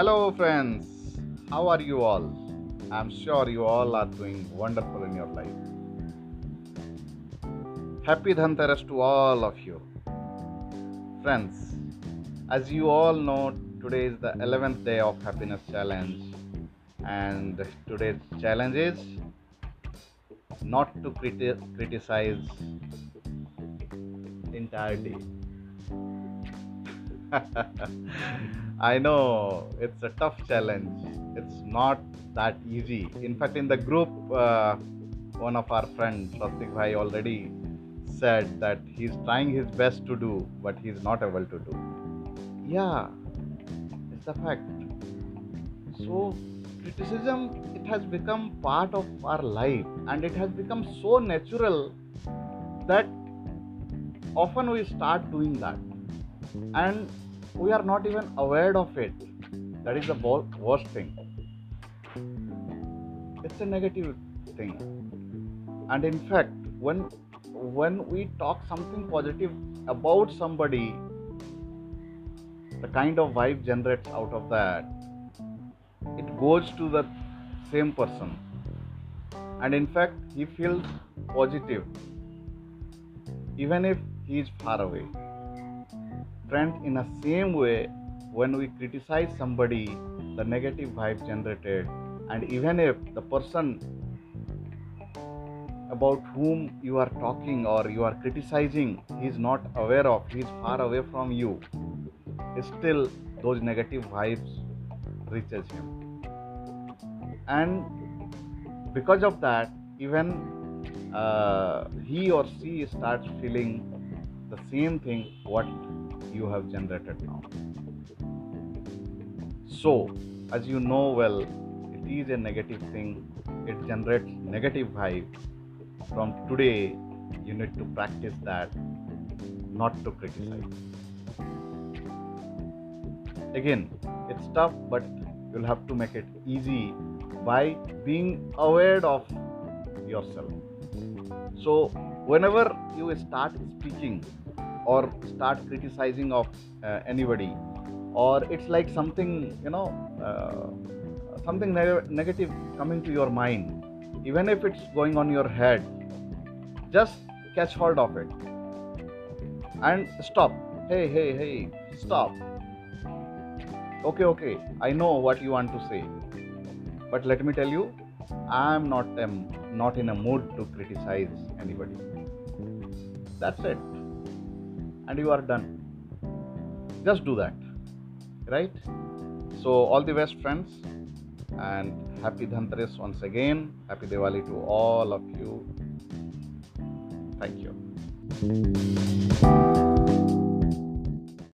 Hello, friends. How are you all? I'm sure you all are doing wonderful in your life. Happy Dhanteras to all of you. Friends, as you all know, today is the 11th day of Happiness Challenge, and today's challenge is not to criti- criticize the entire day. I know it's a tough challenge. It's not that easy. In fact, in the group, uh, one of our friends, Swastik Bhai, already said that he's trying his best to do, but he's not able to do. Yeah, it's a fact. So, criticism it has become part of our life, and it has become so natural that often we start doing that and we are not even aware of it. That is the worst thing. It's a negative thing. And in fact when when we talk something positive about somebody the kind of vibe generates out of that it goes to the same person. And in fact he feels positive even if he is far away friend in the same way when we criticize somebody the negative vibe generated. And even if the person about whom you are talking or you are criticizing he is not aware of he is far away from you still those negative vibes reaches him. And because of that even uh, he or she starts feeling the same thing what you have generated now. So, as you know well, it is a negative thing, it generates negative vibe. From today, you need to practice that, not to criticize. Again, it's tough, but you'll have to make it easy by being aware of yourself. So, whenever you start speaking or start criticizing of uh, anybody. Or it's like something you know uh, something neg- negative coming to your mind. Even if it's going on your head just catch hold of it. And stop. Hey hey hey stop. Okay okay i know what you want to say. But let me tell you i am not um, not in a mood to criticize anybody. That's it and you are done. Just do that right? So all the best friends and happy dhanteras once again. Happy diwali to all of you. Thank you